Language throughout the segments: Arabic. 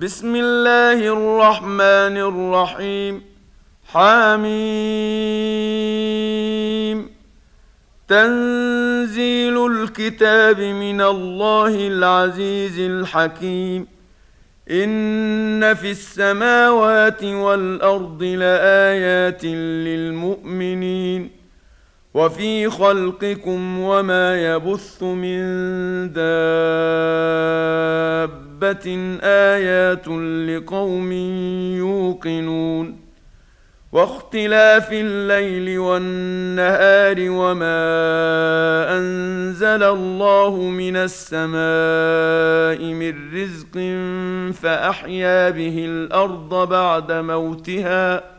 بسم الله الرحمن الرحيم. حاميم تنزيل الكتاب من الله العزيز الحكيم. إن في السماوات والأرض لآيات للمؤمنين. وفي خلقكم وما يبث من دابه آيات لقوم يوقنون واختلاف الليل والنهار وما أنزل الله من السماء من رزق فأحيا به الأرض بعد موتها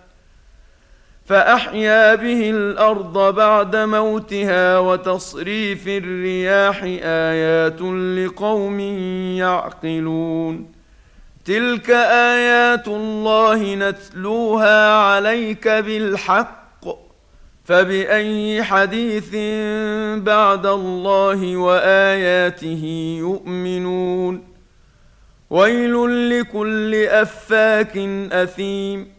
فأحيا به الأرض بعد موتها وتصريف الرياح آيات لقوم يعقلون. تلك آيات الله نتلوها عليك بالحق فبأي حديث بعد الله وآياته يؤمنون. ويل لكل أفاك أثيم.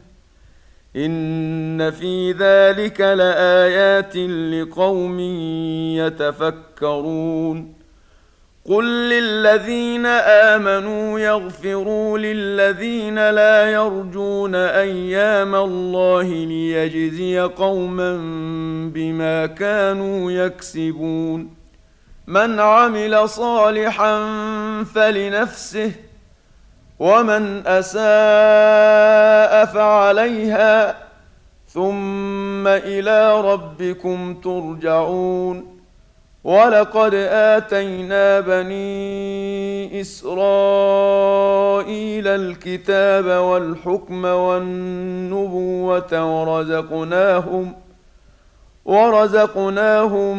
ان في ذلك لايات لقوم يتفكرون قل للذين امنوا يغفروا للذين لا يرجون أيام الله ليجزي قوما بما كانوا يكسبون من عمل صالحا فلنفسه ومن اساء فعليها ثم إلى ربكم ترجعون ولقد اتينا بني اسرائيل الكتاب والحكم والنبوه ورزقناهم ورزقناهم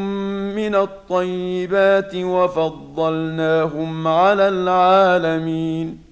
من الطيبات وفضلناهم على العالمين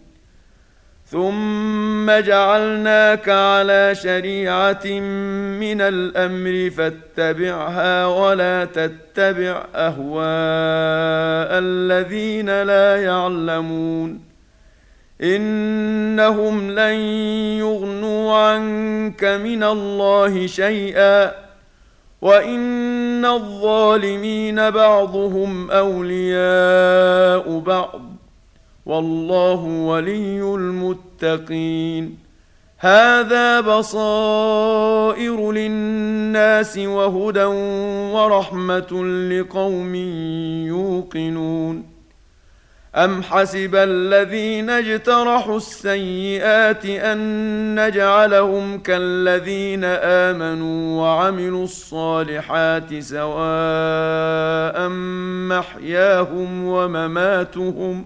ثم جعلناك على شريعه من الامر فاتبعها ولا تتبع اهواء الذين لا يعلمون انهم لن يغنوا عنك من الله شيئا وان الظالمين بعضهم اولياء بعض والله ولي المتقين. هذا بصائر للناس وهدى ورحمة لقوم يوقنون. أم حسب الذين اجترحوا السيئات أن نجعلهم كالذين آمنوا وعملوا الصالحات سواء محياهم ومماتهم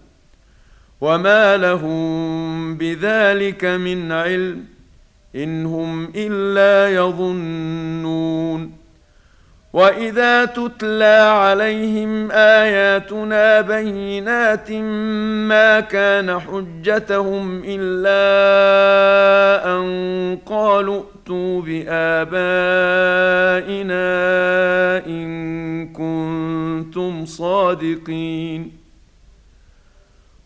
وما لهم بذلك من علم ان هم الا يظنون واذا تتلى عليهم اياتنا بينات ما كان حجتهم الا ان قالوا ائتوا بابائنا ان كنتم صادقين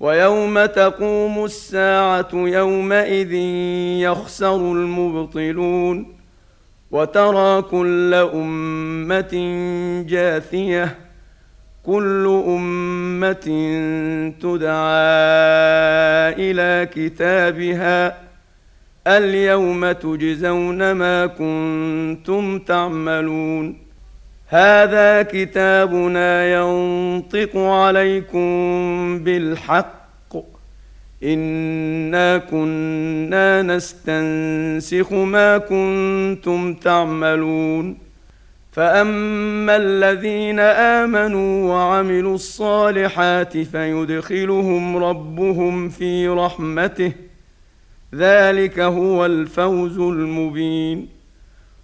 ويوم تقوم الساعة يومئذ يخسر المبطلون وترى كل أمة جاثية كل أمة تدعى إلى كتابها اليوم تجزون ما كنتم تعملون. هذا كتابنا ينطق عليكم بالحق. إنا كنا نستنسخ ما كنتم تعملون. فأما الذين آمنوا وعملوا الصالحات فيدخلهم ربهم في رحمته. ذلك هو الفوز المبين.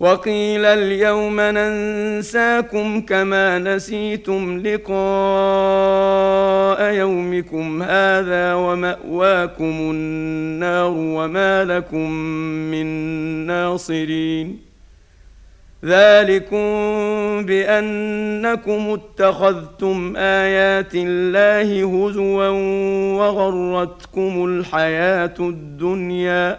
وقيل اليوم ننساكم كما نسيتم لقاء يومكم هذا ومأواكم النار وما لكم من ناصرين. ذلكم بأنكم اتخذتم آيات الله هزوا وغرتكم الحياة الدنيا